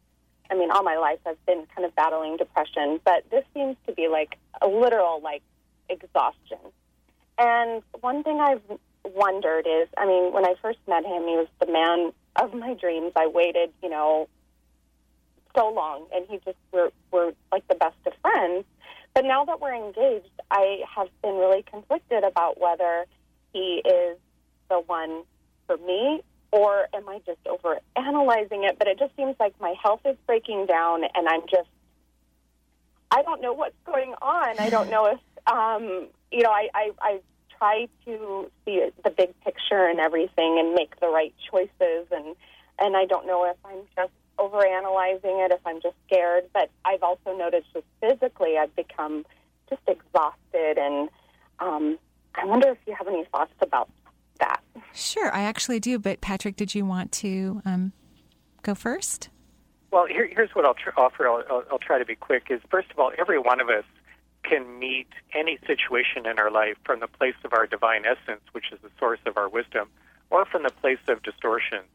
I mean, all my life I've been kind of battling depression, but this seems to be like a literal like exhaustion. And one thing I've wondered is, I mean, when I first met him, he was the man of my dreams. I waited, you know, so long, and he just we're we're like the best of friends. But now that we're engaged, I have been really conflicted about whether he is the one for me or am I just over analyzing it? But it just seems like my health is breaking down, and I'm just I don't know what's going on. I don't know if um, you know I, I I try to see the big picture and everything and make the right choices and and I don't know if I'm just overanalyzing it, if I'm just scared, but I've also noticed just physically I've become just exhausted and um, I wonder if you have any thoughts about that. Sure, I actually do. But Patrick, did you want to um, go first? Well, here, here's what I'll tr- offer. I'll, I'll, I'll try to be quick. Is first of all, every one of us can meet any situation in our life from the place of our divine essence, which is the source of our wisdom, or from the place of distortions,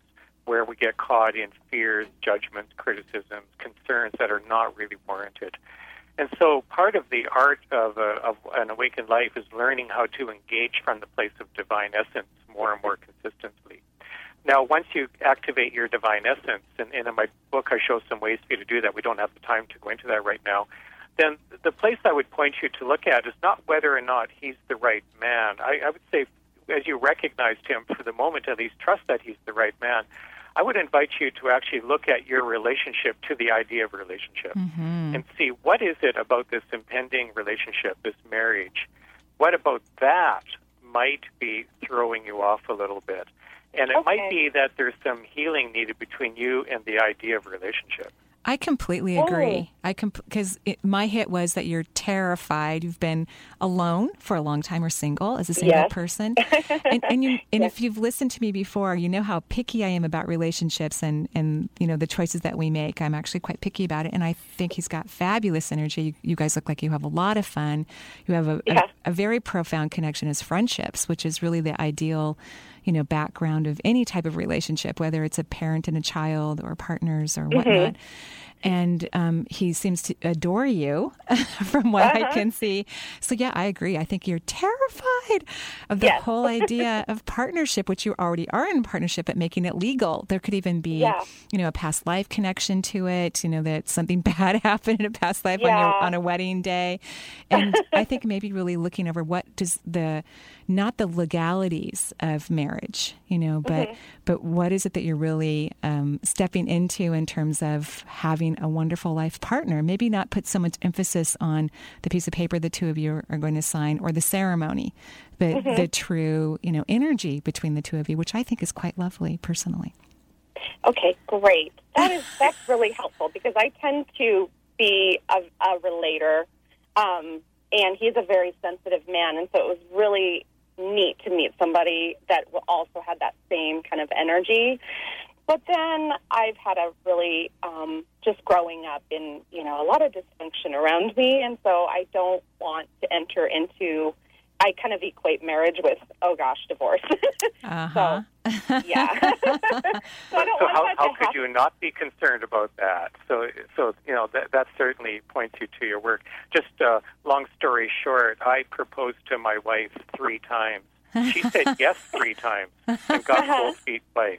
where we get caught in fears, judgments, criticisms, concerns that are not really warranted. And so, part of the art of, a, of an awakened life is learning how to engage from the place of divine essence more and more consistently. Now, once you activate your divine essence, and, and in my book I show some ways for you to do that. We don't have the time to go into that right now. Then the place I would point you to look at is not whether or not he's the right man. I, I would say, as you recognized him for the moment, at least trust that he's the right man. I would invite you to actually look at your relationship to the idea of relationship Mm-hmm. and see what is it about this impending relationship, this marriage. What about that might be throwing you off a little bit? And it might be that there's some healing needed between you and the idea of relationship. I completely oh. agree. I because my hit was that you're terrified. You've been alone for a long time or single as a single Yes. person, and, and you and if you've listened to me before, you know how picky I am about relationships and and you know the choices that we make. I'm actually quite picky about it, and I think he's got fabulous energy. You, you guys look like you have a lot of fun. You have a, Yeah. a, a very profound connection as friendships, which is really the ideal you know background of any type of relationship whether it's a parent and a child or partners or whatnot and um, he seems to adore you from what i Uh-huh. can see so yeah i agree i think you're terrified of the Yes. whole idea of partnership which you already are in partnership but making it legal there could even be Yeah. you know a past life connection to it you know that something bad happened in a past life on your Yeah. on a wedding day and i think maybe really looking over what does the not the legalities of marriage you know but Mhm. but what is it that you're really um, stepping into in terms of having a wonderful life partner maybe not put so much emphasis on the piece of paper the two of you are going to sign or the ceremony but Mhm. the true you know energy between the two of you which i think is quite lovely personally Okay, great. That is that's really helpful because I tend to be a, a relator, um, and he's a very sensitive man, and so it was really neat to meet somebody that also had that same kind of energy. but then I've had a really um, just growing up in you know a lot of dysfunction around me, and so I don't want to enter into. I kind of equate marriage with oh gosh, divorce. Uh-huh. so yeah. so So how, how could you not be concerned about that? So so you know that that certainly points you to your work. Just uh, long story short, I proposed to my wife three times. She said yes three times and got uh-huh. cold feet twice.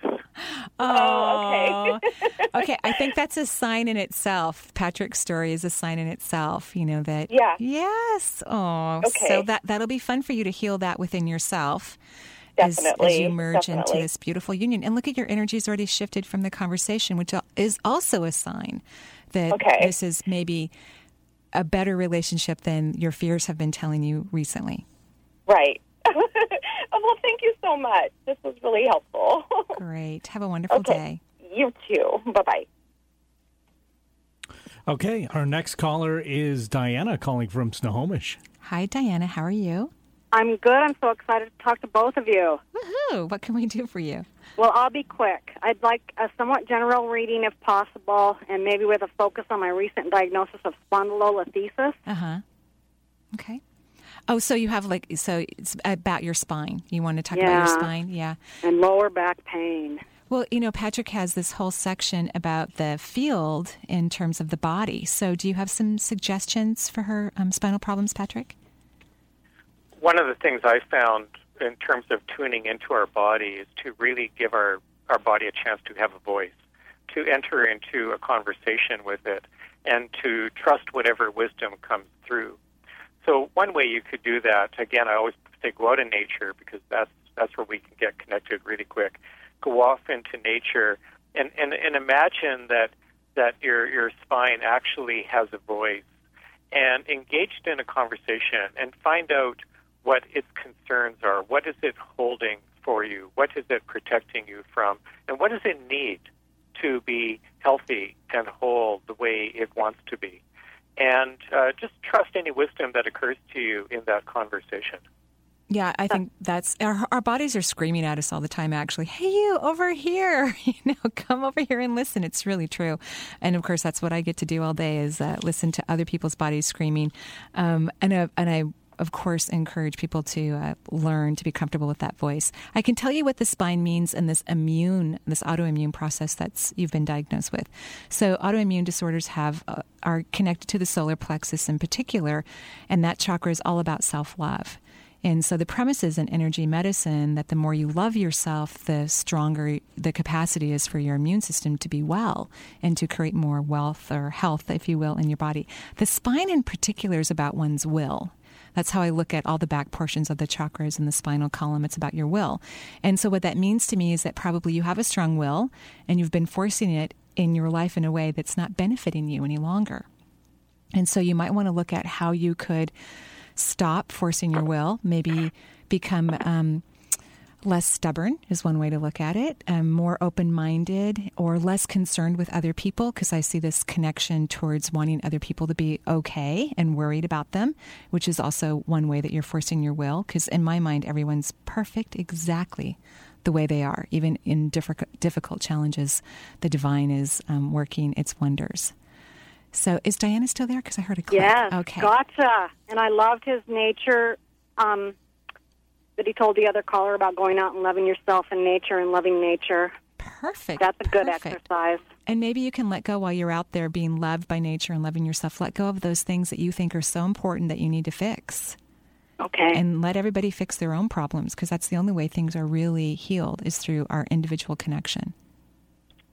Oh, okay. Oh, okay, I think that's a sign in itself. Patrick's story is a sign in itself, you know, that. Yeah. Yes. Oh, Okay. so that, that'll be fun for you to heal that within yourself. As, as you merge into this beautiful union. And look at your energy's already shifted from the conversation, which is also a sign that Okay. this is maybe a better relationship than your fears have been telling you recently. Right. well, thank you so much. This was really helpful. Great. Have a wonderful Okay. day. you too. Bye bye. Okay, our next caller is Diana calling from Snohomish. Hi, Diana. How are you? I'm good. I'm so excited to talk to both of you. Woohoo! What can we do for you? Well, I'll be quick. I'd like a somewhat general reading if possible, and maybe with a focus on my recent diagnosis of spondylolisthesis. Uh huh. Okay. Oh, so you have like so it's about your spine. You want to talk about your spine? Yeah. And lower back pain. Well, you know, Patrick has this whole section about the field in terms of the body. So, do you have some suggestions for her um, spinal problems, Patrick? One of the things I found in terms of tuning into our body is to really give our, our body a chance to have a voice, to enter into a conversation with it, and to trust whatever wisdom comes through. So one way you could do that, again, I always say go out in nature because that's that's where we can get connected really quick. Go off into nature and, and, and imagine that that your your spine actually has a voice and engaged in a conversation and find out what its concerns are. What is it holding for you? What is it protecting you from? And what does it need to be healthy and whole the way it wants to be? And uh, just trust any wisdom that occurs to you in that conversation. Yeah, I think that's our, our bodies are screaming at us all the time. Actually, hey, you over here, you know, come over here and listen. It's really true, and of course, that's what I get to do all day is uh, listen to other people's bodies screaming, um, and uh, and I. Of course, encourage people to uh, learn to be comfortable with that voice. I can tell you what the spine means in this immune, this autoimmune process that's you've been diagnosed with. So, autoimmune disorders have uh, are connected to the solar plexus in particular, and that chakra is all about self love. And so the premise is in energy medicine that the more you love yourself, the stronger the capacity is for your immune system to be well and to create more wealth or health, if you will, in your body. The spine in particular is about one's will. That's how I look at all the back portions of the chakras and the spinal column. It's about your will. And so, what that means to me is that probably you have a strong will and you've been forcing it in your life in a way that's not benefiting you any longer. And so, you might want to look at how you could stop forcing your will, maybe become um, less stubborn, is one way to look at it, um, more open minded, or less concerned with other people, because I see this connection towards wanting other people to be okay and worried about them, which is also one way that you're forcing your will, because in my mind, everyone's perfect exactly the way they are. Even in difficult, difficult challenges, the divine is um, working its wonders. So is Diana still there? Because I heard a click. Yes. Okay. Gotcha. And I loved his nature um, that he told the other caller about going out and loving yourself and nature and loving nature. Perfect. That's a good Perfect. exercise. And maybe you can let go while you're out there being loved by nature and loving yourself. Let go of those things that you think are so important that you need to fix. Okay. And let everybody fix their own problems because that's the only way things are really healed is through our individual connection.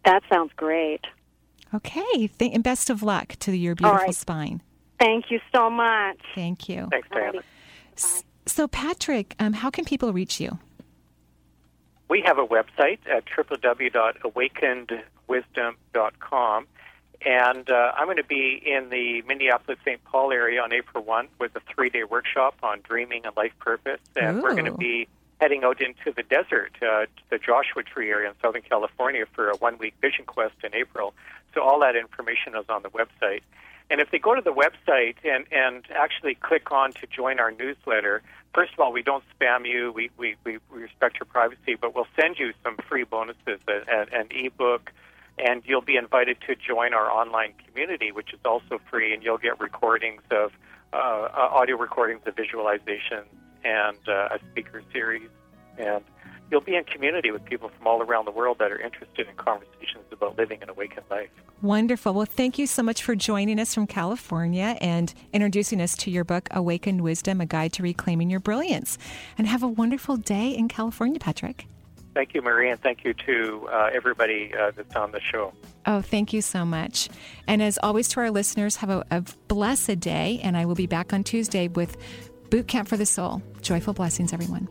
That sounds great. Okay. Th- and best of luck to your beautiful right. spine. Thank you so much. Thank you. Thanks, Diana. So, Patrick, um, how can people reach you? We have a website at www.awakenedwisdom.com. And uh, I'm going to be in the Minneapolis St. Paul area on April 1 with a three day workshop on dreaming and life purpose. And we're going to be heading out into the desert, uh, the Joshua Tree area in Southern California for a one week vision quest in April. So all that information is on the website. And if they go to the website and, and actually click on to join our newsletter, first of all, we don't spam you. We, we, we respect your privacy, but we'll send you some free bonuses, an, an ebook, and you'll be invited to join our online community, which is also free, and you'll get recordings of uh, uh audio recordings of visualizations and uh, a speaker series. And you'll be in community with people from all around the world that are interested in conversations about living an awakened life. Wonderful. Well, thank you so much for joining us from California and introducing us to your book, Awakened Wisdom A Guide to Reclaiming Your Brilliance. And have a wonderful day in California, Patrick. Thank you, Marie, and thank you to uh, everybody uh, that's on the show. Oh, thank you so much. And as always, to our listeners, have a, a blessed day. And I will be back on Tuesday with Boot Camp for the Soul. Joyful blessings, everyone.